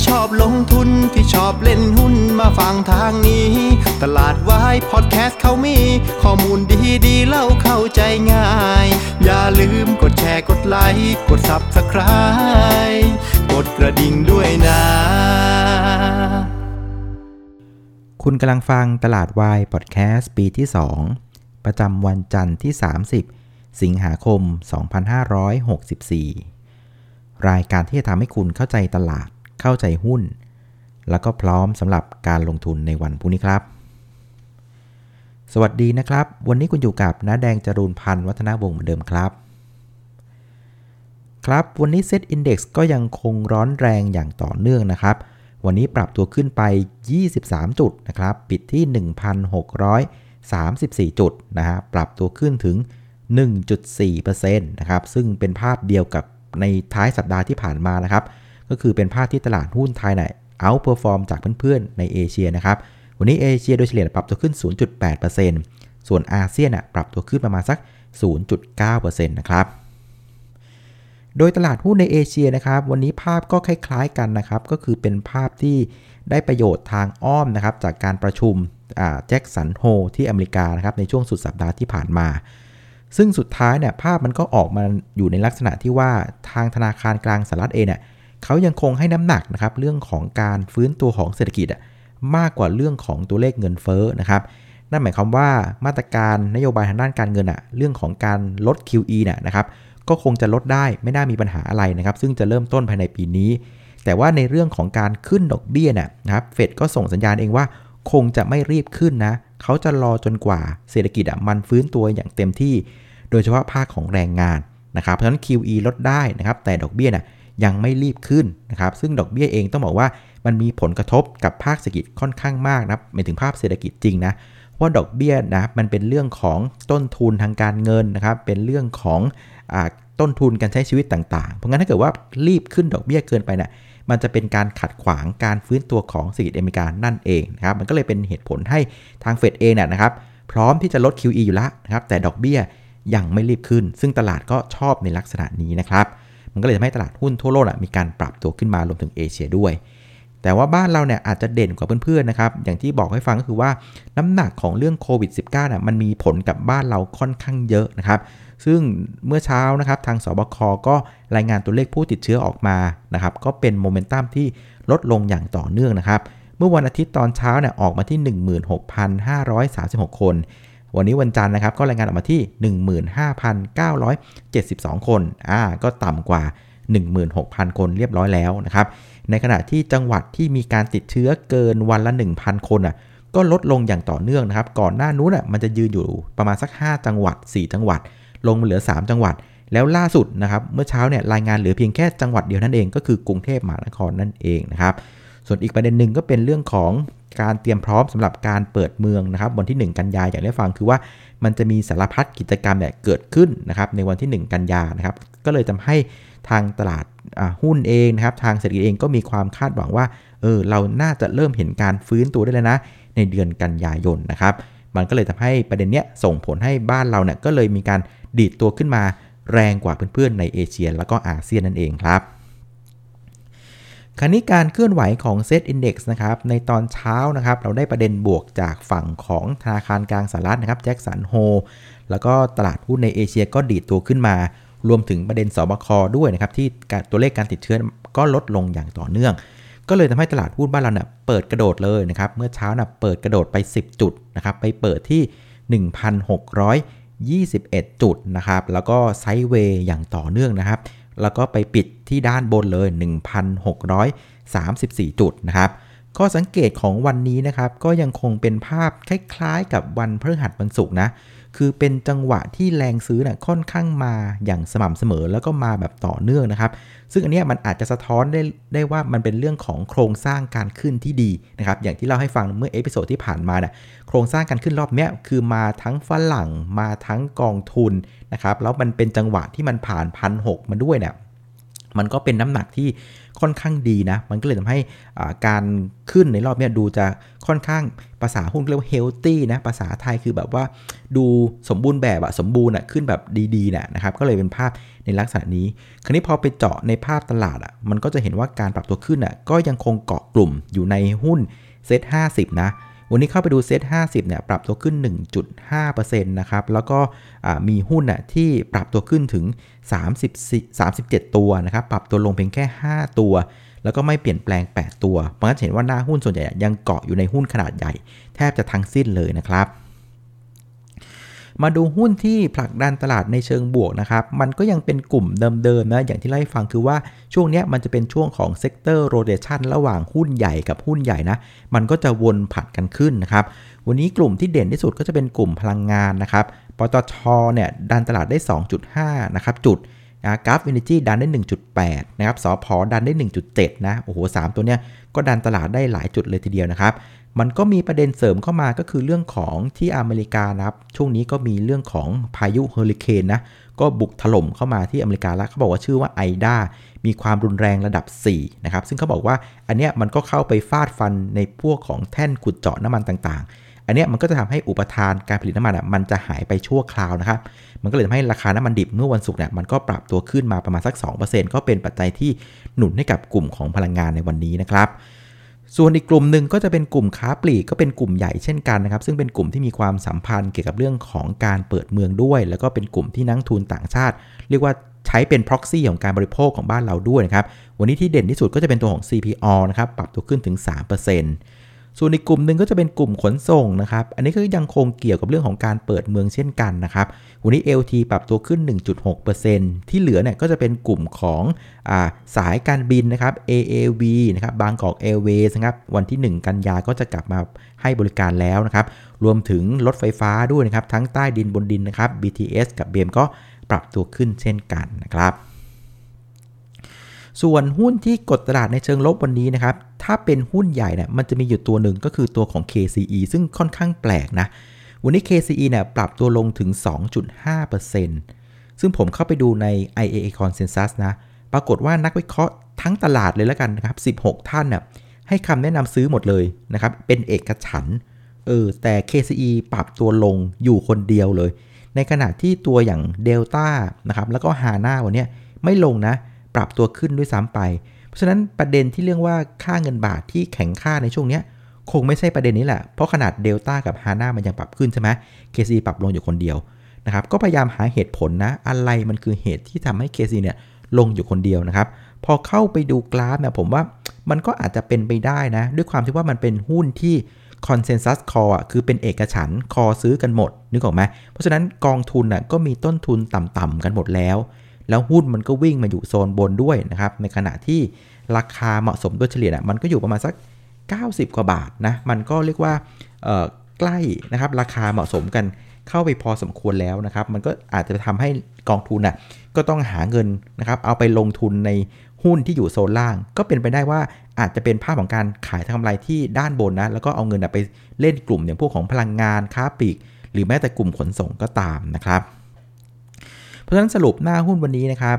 ที่ชอบลงทุนที่ชอบเล่นหุ้นมาฟังทางนี้ ตลาดวายพอดแคสต์เขามี ข้อมูลดีดีเล่าเข้าใจง่าย อย่าลืมกดแชร์กดไลค์กด Subscribe กดกระดิ่งด้วยนะ คุณกำลังฟังตลาดวายพอดแคสต์ปีที่ 2 ประจำวันจันทร์ที่ 30 สิงหาคม 2564 รายการที่จะทำให้คุณเข้าใจตลาด เข้าใจหุ้น แล้วก็พร้อมสำหรับการลงทุนในวันพรุ่งนี้ครับ สวัสดีนะครับ วันนี้คุณอยู่กับน้าแดงจรูนพันธ์วัฒนาวงศ์เหมือนเดิมครับ ครับ วันนี้เซตอินดี x ก็ยังคงร้อนแรงอย่างต่อเนื่องนะครับ วันนี้ปรับตัวขึ้นไป 23 จุดนะครับ ปิดที่ 1,634 จุดนะฮะ ปรับตัวขึ้นถึง 1.4%นะครับ ซึ่งเป็นภาพเดียวกับในท้ายสัปดาห์ที่ผ่านมานะครับ ก็คือเป็นภาพที่ตลาดหุ้นไทยเนี่ย outperform จากเพื่อนๆ ในเอเชียนะครับ วันนี้เอเชียโดยเฉลี่ยปรับตัวขึ้น 0.8%ส่วนอาเซียนปรับตัวขึ้นประมาณสัก 0.9%นะครับ โดยตลาดหุ้นในเอเชียนะครับ วันนี้ภาพก็คล้ายๆกันนะครับ ก็คือเป็นภาพที่ได้ประโยชน์ทางอ้อมนะครับ จากการประชุมแจ็คสันโฮที่อเมริกานะครับในช่วงสุดสัปดาห์ที่ผ่านมา ซึ่งสุดท้ายเนี่ยภาพมันก็ออกมาอยู่ในลักษณะที่ว่าทางธนาคารกลางสหรัฐเองเนี่ย เขายังคงให้น้ำหนักนะครับเรื่องของการฟื้นตัวของเศรษฐกิจมากกว่าเรื่องของตัวเลขเงินเฟ้อนะครับนั่นหมายความว่ามาตรการนโยบายทางด้านการเงินอะเรื่องของการลด QE เนี่ยนะครับก็คงจะลดได้ไม่น่ามีปัญหาอะไรนะครับ ซึ่งจะเริ่มต้นภายในปีนี้ แต่ว่าในเรื่องของการขึ้นดอกเบี้ยเนี่ยนะครับเฟดก็ส่งสัญญาณเองว่าคงจะไม่รีบขึ้นนะ เขาจะรอจนกว่าเศรษฐกิจอะมันฟื้นตัวอย่างเต็มที่ โดยเฉพาะภาคของแรงงานนะครับ เพราะฉะนั้น QE ลดได้นะครับ แต่ดอกเบี้ยน่ะ ยังไม่รีบขึ้นนะครับซึ่งดอกเบี้ยเองต้องบอกว่ามันมีผลกระทบกับภาคเศรษฐกิจค่อนข้างมากนะหมายถึงภาพเศรษฐกิจจริงนะว่าดอกเบี้ยนะมันเป็นเรื่องของต้นทุนทางการเงินนะครับเป็นเรื่องของอต้นทุนการใช้ชีวิตต่างๆ เพราะงั้นถ้าเกิดว่ารีบขึ้นดอกเบี้ยเกินไปเนะี่ยมันจะเป็นการขัดขวางการฟื้นตัวของเศรษฐกิจอเมริกานั่นเองนะครับมันก็เลยเป็นเหตุผลให้ทางเฟดเองเนี่ยนะครับพร้อมที่จะลด QE อยู่แล้วนะครับแต่ดอกเบี้ยยังไม่รีบขึ้น ซึ่งตลาดก็ชอบในลักษณะนี้นะครับ มันก็เลยทำให้ตลาดหุ้นทั่วโลกมีการปรับตัวขึ้นมารวมถึงเอเชียด้วย แต่ว่าบ้านเราเนี่ยอาจจะเด่นกว่าเพื่อนๆนะครับ อย่างที่บอกให้ฟังก็คือว่าน้ำหนักของเรื่องโควิด -19 น่ะมันมีผลกับบ้านเราค่อนข้างเยอะนะครับ ซึ่งเมื่อเช้านะครับทางสบคก็รายงานตัวเลขผู้ติดเชื้อออกมานะครับ ก็เป็นโมเมนตัมที่ลดลงอย่างต่อเนื่องนะครับ เมื่อวันอาทิตย์ตอนเช้าเนี่ยออกมาที่ 16,536 คน วันนี้วันจันทร์นะครับก็รายงานออกมาที่ 15,972 คนอ่าก็ต่ำกว่า 16,000 คนเรียบร้อยแล้วนะครับ ในขณะที่จังหวัดที่มีการติดเชื้อเกินวันละ 1,000 คนอะก็ลดลงอย่างต่อเนื่องนะครับ ก่อนหน้านู้นอะมันจะยืนอยู่ประมาณสัก 5 จังหวัด 4 จังหวัด ลงมาเหลือ 3 จังหวัด แล้วล่าสุดนะครับเมื่อเช้าเนี่ยรายงานเหลือเพียงแค่จังหวัดเดียวนั่นเองก็คือกรุงเทพมหานครนั่นเองนะครับส่วนอีกประเด็นหนึ่งก็เป็นเรื่องของ การเตรียมพร้อมสำหรับการเปิดเมืองนะครับวันที่ 1 กันยายนอย่างได้ฟังคือว่ามันจะมีสารพัดกิจกรรมเนี่ยเกิดขึ้นนะครับในวันที่ 1 กันยานะครับก็เลยทำให้ทางตลาดหุ้นเองนะครับทางเศรษฐกิจเองก็มีความคาดหวังว่าเออเราน่าจะเริ่มเห็นการฟื้นตัวได้แล้วนะ ในเดือนกันยายนนะครับมันก็เลยทำให้ประเด็นเนี้ยส่งผลให้บ้านเราเนี่ยก็เลยมีการดีดตัวขึ้นมาแรงกว่าเพื่อนๆในเอเชีย แล้วก็อาเซียนนั่นเองครับ คราวนี้การเคลื่อนไหวของ Set Index นะครับ ในตอนเช้านะครับ เราได้ประเด็นบวกจากฝั่งของธนาคารกลางสหรัฐนะครับแจ็คสันโฮแล้วก็ตลาดหุ้นในเอเชียก็ดีดตัวขึ้นมา รวมถึงประเด็นสบคด้วยนะครับ ที่ตัวเลขการติดเชื้อก็ลดลงอย่างต่อเนื่อง ก็เลยทำให้ตลาดหุ้นบ้านเราเนี่ยเปิดกระโดดเลยนะครับ เมื่อเช้าน่ะเปิดกระโดดไป 10 จุดนะครับ ไปเปิดที่ 1,621 จุดนะครับ แล้วก็ไซด์เวย์อย่างต่อเนื่องนะครับ แล้วก็ไปปิดที่ด้านบนเลย 1,634 จุดนะครับ ข้อสังเกตของวันนี้นะครับก็ยังคงเป็นภาพคล้ายๆ กับวันพฤหัสวันศุกร์นะ คือเป็นจังหวะที่แรงซื้อนะ่ะค่อนข้างมาอย่างสม่ำเสมอแล้วก็มาแบบต่อเนื่องนะครับ ซึ่งอันนี้มันอาจจะสะท้อนได้ได้ว่ามันเป็นเรื่องของโครงสร้างการขึ้นที่ดีนะครับ อย่างที่เล่าให้ฟังเมื่อ episode ที่ผ่านมานะ่ะโครงสร้างการขึ้นรอบนี้คือมาทั้งฝรั่งมาทั้งกองทุนนะครับแล้วมันเป็นจังหวะที่มันผ่านพันหกมาด้วยเนี่ย มันก็เป็นน้ำหนักที่ค่อนข้างดีนะ มันก็เลยทำให้การขึ้นในรอบนี้ดูจะค่อนข้างภาษาหุ้นเรียกว่า healthy นะ ภาษาไทยคือแบบว่าดูสมบูรณ์แบบอะสมบูรณ์อะขึ้นแบบดีๆนะนะครับ ก็เลยเป็นภาพในลักษณะนี้ คราวนี้พอไปเจาะในภาพตลาดอะมันก็จะเห็นว่าการปรับตัวขึ้นอะก็ยังคงเกาะกลุ่มอยู่ในหุ้นเซ็ต50นะ วันนี้เข้าไปดูเซ็ต50เนี่ยปรับตัวขึ้น 1.5%นะครับ แล้วก็มีหุ้นน่ะที่ปรับตัวขึ้นถึง 30 37 ตัวนะครับ ปรับตัวลงเพียงแค่ 5 ตัว แล้วก็ไม่เปลี่ยนแปลง 8 ตัวมันก็เห็นว่าหน้าหุ้นส่วนใหญ่ยังเกาะอยู่ในหุ้นขนาดใหญ่ แทบจะทั้งสิ้นเลยนะครับ มาดูหุ้นที่ผลักดันตลาดในเชิงบวกนะครับ มันก็ยังเป็นกลุ่มเดิมๆนะ อย่างที่ไล่ฟังคือว่าช่วงนี้มันจะเป็นช่วงของ sector rotation ระหว่างหุ้นใหญ่กับหุ้นใหญ่นะ มันก็จะวนผัดกันขึ้นนะครับ วันนี้กลุ่มที่เด่นที่สุดก็จะเป็นกลุ่มพลังงานนะครับ ปตทเนี่ยดันตลาดได้ 2.5 นะครับจุด Gulf Energy ดันได้ 1.8 นะครับ สอพอดันได้ 1.7 นะ โอ้โห 3 ตัวเนี้ยก็ดันตลาดได้หลายจุดเลยทีเดียวนะครับ มันก็มีประเด็นเสริมเข้ามาก็คือเรื่องของที่อเมริกานะครับ ช่วงนี้ก็มีเรื่องของพายุเฮอริเคนนะ ก็บุกถล่มเข้ามาที่อเมริกาแล้วเขาบอกว่าชื่อว่าไอดามีความรุนแรงระดับ 4 นะครับ ซึ่งเขาบอกว่าอันเนี้ยมันก็เข้าไปฟาดฟันในพวกของแท่นขุดเจาะน้ำมันต่างๆ อันเนี้ยมันก็จะทำให้อุปทานการผลิตน้ำมันอะมันจะหายไปชั่วคราวนะครับ มันก็เลยทำให้ราคาน้ำมันดิบเมื่อวันศุกร์เนี่ยมันก็ปรับตัวขึ้นมาประมาณสัก 2%ก็เป็นปัจจัยที่หนุนให้กับกลุ่มของพลังงานในวันนี้นะครับ ส่วนอีกกลุ่มหนึ่งก็จะเป็นกลุ่มค้าปลีกก็เป็นกลุ่มใหญ่เช่นกันนะครับ ซึ่งเป็นกลุ่มที่มีความสัมพันธ์เกี่ยวกับเรื่องของการเปิดเมืองด้วย แล้วก็เป็นกลุ่มที่นักทุนต่างชาติ เรียกว่าใช้เป็น proxy ของการบริโภคของบ้านเราด้วยนะครับ วันนี้ที่เด่นที่สุดก็จะเป็นตัวของ CPO นะครับ ปรับตัวขึ้นถึง 3% ส่วนอีกกลุ่มหนึ่งก็จะเป็นกลุ่มขนส่งนะครับ อันนี้ก็ยังคงเกี่ยวกับเรื่องของการเปิดเมืองเช่นกันนะครับ วันนี้ LT ปรับตัวขึ้น 1.6%ที่เหลือเนี่ยก็จะเป็นกลุ่มของอสายการบินนะครับ AAV นะครับ บางกอกแอเวย์นะครับ วันที่ 1 กันยาก็จะกลับมาให้บริการแล้วนะครับ รวมถึงรถไฟฟ้าด้วยนะครับ ทั้งใต้ดินบนดินนะครับ BTS กับ BM ก็ปรับตัวขึ้นเช่นกันนะครับ ส่วนหุ้นที่กดตลาดในเชิงลบวันนี้นะครับ ถ้าเป็นหุ้นใหญ่เนี่ยมันจะมีอยู่ตัวหนึ่งก็คือตัวของ KCE ซึ่งค่อนข้างแปลกนะ วันนี้ KCE เนี่ยปรับตัวลงถึง 2.5%ซึ่งผมเข้าไปดูใน IAA Consensus นะ ปรากฏว่านักวิเคราะห์ทั้งตลาดเลยแล้วกันนะครับ 16 ท่านเนี่ยให้คำแนะนำซื้อหมดเลยนะครับ เป็นเอกฉันเออแต่ KCE ปรับตัวลงอยู่คนเดียวเลย ในขณะที่ตัวอย่าง Delta นะครับแล้วก็ HANA วันนี้ไม่ลงนะ ปรับตัวขึ้นด้วยซ้ำไป เพราะฉะนั้นประเด็นที่เรื่องว่าค่าเงินบาทที่แข็งค่าในช่วงนี้คงไม่ใช่ประเด็นนี้แหละ เพราะขนาดเดลต้ากับ Hana มันยังปรับขึ้นใช่ไหม KCE ปรับลงอยู่คนเดียวนะครับ ก็พยายามหาเหตุผลนะ อะไรมันคือเหตุที่ทำให้ KCE เนี่ยลงอยู่คนเดียวนะครับ พอเข้าไปดูกราฟเนี่ยผมว่ามันก็อาจจะเป็นไปได้นะ ด้วยความที่ว่ามันเป็นหุ้นที่ consensus call อะคือเป็นเอกฉันท์ call ซื้อกันหมดนึกออกไหมเพราะฉะนั้นกองทุนอะก็มีต้นทุนต่ำๆกันหมดแล้ว แล้วหุ้นมันก็วิ่งมาอยู่โซนบนด้วยนะครับในขณะที่ราคาเหมาะสมด้วยเฉลี่ยนะมันก็อยู่ประมาณสัก 90 กว่าบาทนะมันก็เรียกว่าใกล้นะครับราคาเหมาะสมกันเข้าไปพอสมควรแล้วนะครับ มันก็อาจจะทำให้กองทุนนะ่ะก็ต้องหาเงินนะครับเอาไปลงทุนในหุ้นที่อยู่โซนล่าง ก็เป็นไปได้ว่าอาจจะเป็นภาพของการขายทำกำไรที่ด้านบนนะแล้วก็เอาเงินไปเล่นกลุ่มอย่างพวกของพลังงานค้าปลีก หรือแม้แต่กลุ่มขนส่งก็ตามนะครับ เพราะฉะนั้นสรุปหน้าหุ้นวันนี้นะครับ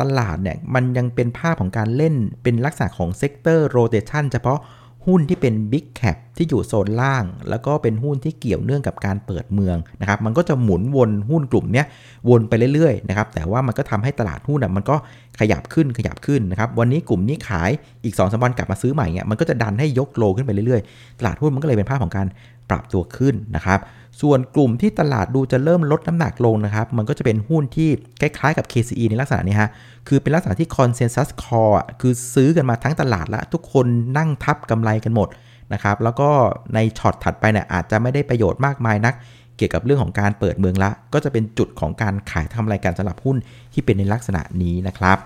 ตลาดเนี่ยมันยังเป็นภาพของการเล่นเป็นลักษณะของ sector rotation เฉพาะหุ้นที่เป็น Big Cap ที่อยู่โซนล่าง แล้วก็เป็นหุ้นที่เกี่ยวเนื่องกับการเปิดเมืองนะครับ มันก็จะหมุนวนหุ้นกลุ่มนี้วนไปเรื่อยๆนะครับ แต่ว่ามันก็ทำให้ตลาดหุ้นอะมันก็ขยับขึ้นขยับขึ้นนะครับ วันนี้กลุ่มนี้ขายอีก2อสวันกลับมาซื้อใหม่เงี้ยมันก็จะดันให้ยก low ขึ้นไปเรื่อยๆ ตลาดหุ้นมันก็เลยเป็นภาพของการปรับตัวขึ้นนะครับ ส่วนกลุ่มที่ตลาดดูจะเริ่มลดน้ำหนักลงนะครับ มันก็จะเป็นหุ้นที่คล้ายๆกับ KCE ในลักษณะนี้ฮะ คือเป็นลักษณะที่ consensus call คือซื้อกันมาทั้งตลาดละ ทุกคนนั่งทับกำไรกันหมดนะครับ แล้วก็ในช็อตถัดไปเนี่ยอาจจะไม่ได้ประโยชน์มากมายนัก เกี่ยวกับเรื่องของการเปิดเมืองละ ก็จะเป็นจุดของการขายทำรายการสำหรับหุ้นที่เป็นในลักษณะนี้นะครับ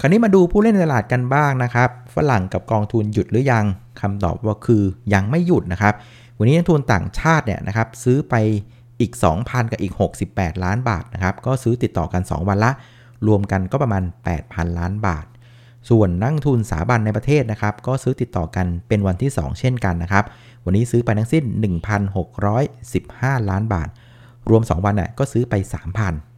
คราวนี้มาดูผู้เล่นในตลาดกันบ้างนะครับ ฝรั่งกับกองทุนหยุดหรือยังคำตอบว่าคือยังไม่หยุดนะครับ วันนี้นักทุนต่างชาติเนี่ยนะครับซื้อไปอีก 2,000 กับอีก 68 ล้านบาทนะครับก็ซื้อติดต่อกัน 2 วันละ รวมกันก็ประมาณ 8,000 ล้านบาท ส่วนนักทุนสถาบันในประเทศนะครับก็ซื้อติดต่อกันเป็นวันที่ 2 เช่นกันนะครับวันนี้ซื้อไปทั้งสิ้น 1,615 ล้านบาท รวม 2 วันน่ยก็ซื้อไป 3,000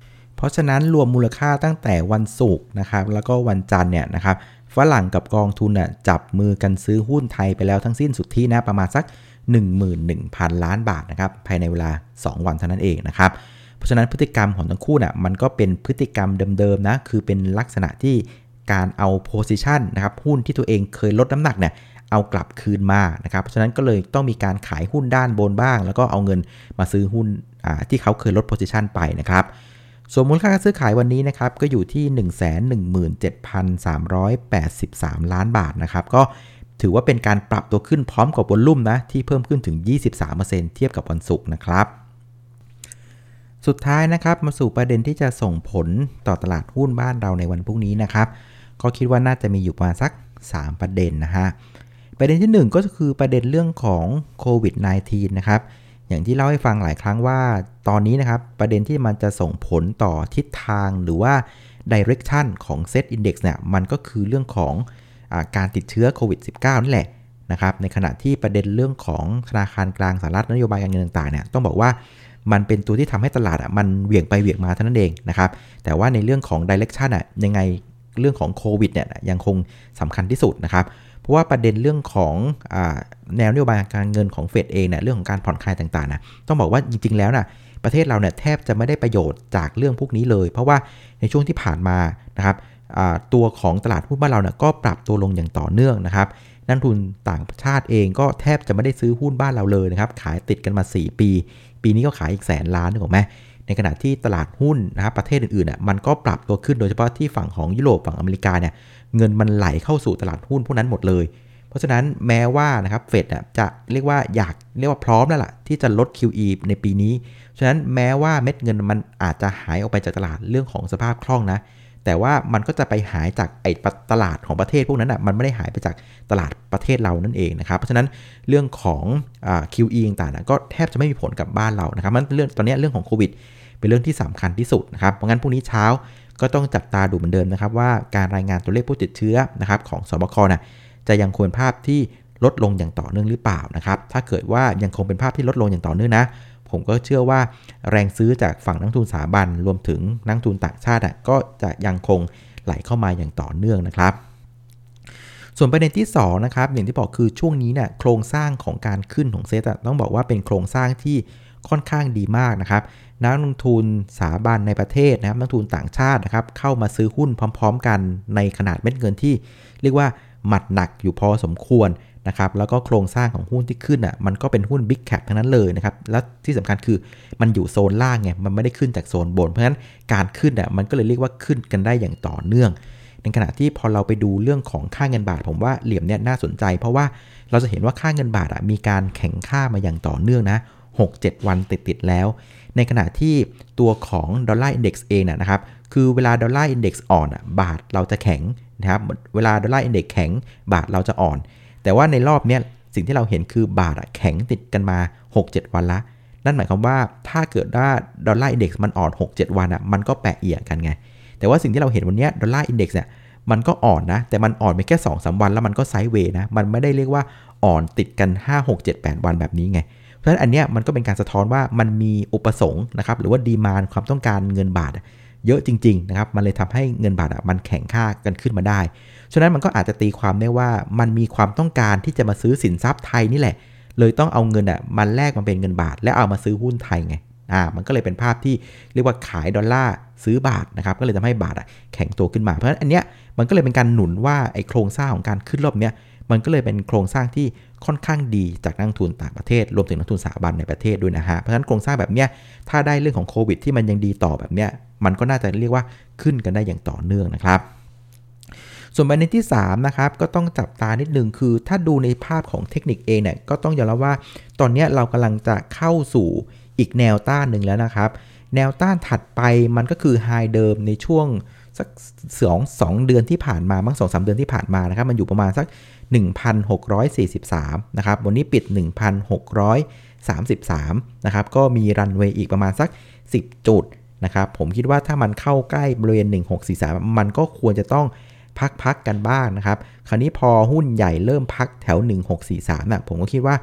พราะฉะนั้นรวมมูลค่าตั้งแต่วันศุกร์นะครับแล้วก็วันจันทร์เนี่ยนะครับฝรั่งกับกองทุนน่ะจับมือกันซื้อหุ้นไทยไปแล้วทั้งสิ้นสุดที่นะประมาณสัก 11,000 ล้านบาทนะครับภายในเวลา 2 วันเท่านั้นเองนะครับเพราะฉะนั้นพฤติกรรมของทั้งคู่น่ะมันก็เป็นพฤติกรรมเดิมๆนะคือเป็นลักษณะที่การเอาโพซิชันนะครับหุ้นที่ตัวเองเคยลดน้ำหนักเนี่ยเอากลับคืนมานะครับเพราะฉะนั้นก็เลยต้องมีการขายหุ้นด้านบนบ้าง แล้วก็เอาเงินมาซื้อหุ้นที่เขาเคยลดโพซิชันไปนะครับส่วนมูลค่าการซื้อขายวันนี้นะครับก็อยู่ที่ 117,383 ล้านบาทนะครับก็ ถือว่าเป็นการปรับตัวขึ้นพร้อมกับวอลุ่มนะที่เพิ่มขึ้นถึง 23%เทียบกับวันศุกร์นะครับ สุดท้ายนะครับมาสู่ประเด็นที่จะส่งผลต่อตลาดหุ้นบ้านเราในวันพรุ่งนี้นะครับ ก็คิดว่าน่าจะมีอยู่ประมาณสัก 3 ประเด็นนะฮะประเด็นที่ 1 ก็คือประเด็นเรื่องของโควิด -19 นะครับอย่างที่เล่าให้ฟังหลายครั้งว่าตอนนี้นะครับ ประเด็นที่มันจะส่งผลต่อทิศทางหรือว่า direction ของ Set Index เนี่ยมันก็คือเรื่องของ การติดเชื้อโควิด -19 นี่แหละนะครับในขณะที่ประเด็นเรื่องของธนาคารกลางสหรัฐนโยบายการเงินต่างๆเนี่ยต้องบอกว่ามันเป็นตัวที่ทำให้ตลาดอะมันเหวี่ยงไปเหวี่ยงมาเท่านั้นเองนะครับแต่ว่าในเรื่องของ direction อะยังไงเรื่องของโควิดเนี่ยยังคงสำคัญที่สุดนะครับเพราะว่าประเด็นเรื่องของอแนวนโยบายการเงินของเฟดเองเนี่ยเรื่องของการผ่อนคลายต่างๆนะต้องบอกว่าจริง ๆ แล้วนะประเทศเราเนี่ยแทบจะไม่ได้ประโยชน์จากเรื่องพวกนี้เลย เพราะว่าในช่วงที่ผ่านมานะครับ ตัวของตลาดหุ้นบ้านเราเนี่ยก็ปรับตัวลงอย่างต่อเนื่องนะครับนักทุนต่างชาติเองก็แทบจะไม่ได้ซื้อหุ้นบ้านเราเลยนะครับ ขายติดกันมา 4 ปี ปีนี้ก็ขายอีกแสนล้านถูกไหมในขณะที่ตลาดหุ้นนะครับประเทศอื่นๆน่ยมันก็ปรับตัวขึ้นโดยเฉพาะที่ฝั่งของยุโรปฝั่งอเมริกาเนี่ยเงินมันไหลเข้าสู่ตลาดหุ้นพวกนั้นหมดเลย เพราะฉะนั้นแม้ว่านะครับเฟดจะเรียกว่าอยากเรียกว่าพร้อมแล้วล่ะที่จะลด QE ในปีนี้ ฉะนั้นแม้ว่าเม็ดเงินมันอาจจะหายออกไปจากตลาดเรื่องของสภาพคล่องนะ แต่ว่ามันก็จะไปหายจากไอ้ตลาดของประเทศพวกนั้นอะมันไม่ได้หายไปจากตลาดประเทศเรานั่นเองนะครับ เพราะฉะนั้นเรื่องของอ QE ต่างๆก็แทบจะไม่มีผลกับบ้านเรานะครับมันเรื่องตอนนี้เรื่องของโควิด เป็นเรื่องที่สำคัญที่สุดนะครับเพราะงั้นพรุ่งนี้เช้าก็ต้องจับตาดูเหมือนเดิมนะครับว่าการรายงานตัวเลขผู้ติดเชื้อนะครับของสบคนะจะยังควรภาพที่ลดลงอย่างต่อเนื่องหรือเปล่านะครับถ้าเกิดว่ายังคงเป็นภาพที่ลดลงอย่างต่อเนื่องนะ ผมก็เชื่อว่าแรงซื้อจากฝั่งนักทุนสถาบัน รวมถึงนักทุนต่างชาติก็จะยังคงไหลเข้ามาอย่างต่อเนื่องนะครับส่วนประเด็นที่2นะครับอย่างที่บอกคือช่วงนี้เนี่ยโครงสร้างของการขึ้นของเซตต้องบอกว่าเป็นโครงสร้างที่ค่อนข้างดีมากนะครับนักลงทุนสถาบันในประเทศนะครับนักทุนต่างชาตินะครับเข้ามาซื้อหุ้นพร้อม ๆ กันในขนาดเม็ดเงินที่ เรียกว่าหมัดหนักอยู่พอสมควร นะครับแล้วก็โครงสร้างของหุ้นที่ขึ้นอะมันก็เป็นหุ้นบิ๊กแคปทั้งนั้นเลยนะครับ และที่สำคัญคือมันอยู่โซนล่างไงมันไม่ได้ขึ้นจากโซนบน เพราะฉะนั้นการขึ้นอะมันก็เลยเรียกว่าขึ้นกันได้อย่างต่อเนื่อง ในขณะที่พอเราไปดูเรื่องของค่าเงินบาท ผมว่าเหลี่ยมเนี่ยน่าสนใจ เพราะว่าเราจะเห็นว่าค่าเงินบาทอะมีการแข็งค่ามาอย่างต่อเนื่องนะ6-7 วันติดๆแล้ว ในขณะที่ตัวของ dollar index เองนะครับคือเวลา dollar index อ่อนบาทเราจะแข็งนะครับเวลา dollar index แข็งบาทเราจะอ่อน แต่ว่าในรอบนี้สิ่งที่เราเห็นคือบาทแข็งติดกันมา 6-7 วันละ นั่นหมายความว่าถ้าเกิดว่า dollar index มันอ่อน 6-7 วันอะมันก็แปะเอี่ยกันไง แต่ว่าสิ่งที่เราเห็นวันนี้ dollar index เนี่ยมันก็อ่อนนะ แต่มันอ่อนไปแค่2อสวันแล้วมันก็ไซด์เวย์นะ มันไม่ได้เรียกว่าอ่อนติดกัน 5 6 7 8 วันแบบนี้ไง เพราะฉะนั้นอันเนี้ยมันก็เป็นการสะท้อนว่ามันมีอุปสงค์นะครับหรือว่าดีมานความต้องการเงินบาท เยอะจริงๆนะครับมันเลยทำให้เงินบาทอะมันแข็งค่ากันขึ้นมาได้ ฉะนั้นมันก็อาจจะตีความได้ว่ามันมีความต้องการที่จะมาซื้อสินทรัพย์ไทยนี่แหละ เลยต้องเอาเงินอะมันแลกมาเป็นเงินบาท แล้วเอามาซื้อหุ้นไทยไงอ่ามันก็เลยเป็นภาพที่เรียกว่าขายดอลลาร์ซื้อบาทนะครับก็เลยทำให้บาทอะแข็งตัวขึ้นมา เพราะฉะนั้นอันเนี้ยมันก็เลยเป็นการหนุนว่าไอ้โครงสร้างของการขึ้นรอบเนี้ยมันก็เลยเป็นโครงสร้างที่ ค่อนข้างดีจากนักทุนต่างประเทศ รวมถึงนักทุนสถาบันในประเทศด้วยนะฮะ เพราะฉะนั้นโครงสร้างแบบเนี้ยถ้าได้เรื่องของโควิดที่มันยังดีต่อแบบเนี้ยมันก็น่าจะเรียกว่าขึ้นกันได้อย่างต่อเนื่องนะครับส่วนประเด็นที่3นะครับก็ต้องจับตานิดนึงคือ ถ้าดูในภาพของเทคนิคเองเนี่ยก็ต้องยอมรับว่าตอนนี้เรากำลังจะเข้าสู่อีกแนวต้านหนึ่งแล้วนะครับ แนวต้านถัดไปมันก็คือไฮเดิมในช่วง สักสองสองเดือนที่ผ่านมามั้งสองสาเดือนที่ผ่านมานะครับ มันอยู่ประมาณสัก 1,643 นะครับ วันนี้ปิด 1,633 นะครับ ก็มีรันเวย์อีกประมาณสัก 10 จุดนะครับ ผมคิดว่าถ้ามันเข้าใกล้บริเวณ 1643 มันก็ควรจะต้องพักๆกันบ้างนะครับ คราวนี้พอหุ้นใหญ่เริ่มพักแถว 1643นะผมก็คิดว่า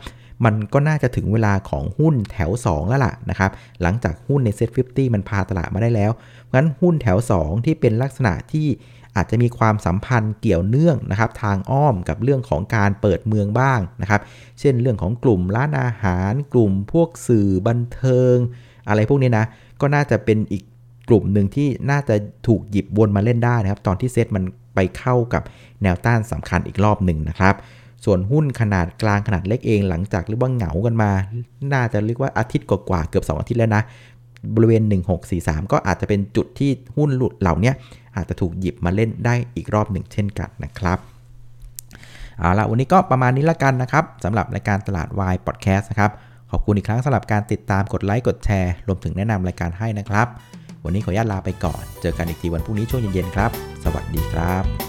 มันก็น่าจะถึงเวลาของหุ้นแถว 2 แล้วล่ะนะครับหลังจากหุ้นในเซ็ต50มันพาตลาดมาได้แล้วงั้นหุ้นแถว 2 ที่เป็นลักษณะที่อาจจะมีความสัมพันธ์เกี่ยวเนื่องนะครับทางอ้อมกับเรื่องของการเปิดเมืองบ้างนะครับเช่นเรื่องของกลุ่มร้านอาหาร กลุ่มพวกสื่อบันเทิง อะไรพวกนี้นะก็น่าจะเป็นอีกกลุ่มหนึ่งที่น่าจะถูกหยิบวนมาเล่นได้นะครับ ตอนที่เซตมันไปเข้ากับแนวต้านสำคัญอีกรอบหนึ่งนะครับ ส่วนหุ้นขนาดกลางขนาดเล็กเองหลังจากเรียกว่าเหงากันมา น่าจะเรียกว่าอาทิตย์กว่าๆเกือบ 2 อาทิตย์แล้วนะ บริเวณ 1643 ก็อาจจะเป็นจุดที่หุ้นหลุดเหล่านี้อาจจะถูกหยิบมาเล่นได้อีกรอบหนึ่งเช่นกันนะครับเอาละวันนี้ก็ประมาณนี้ละกันนะครับสำหรับรายการตลาดวายพอดแคสต์นะครับขอบคุณอีกครั้งสำหรับการติดตามกดไลค์กดแชร์รวมถึงแนะนำรายการให้นะครับ วันนี้ขออนุญาตลาไปก่อน เจอกันอีกทีวันพรุ่งนี้ช่วงเย็นๆครับ สวัสดีครับ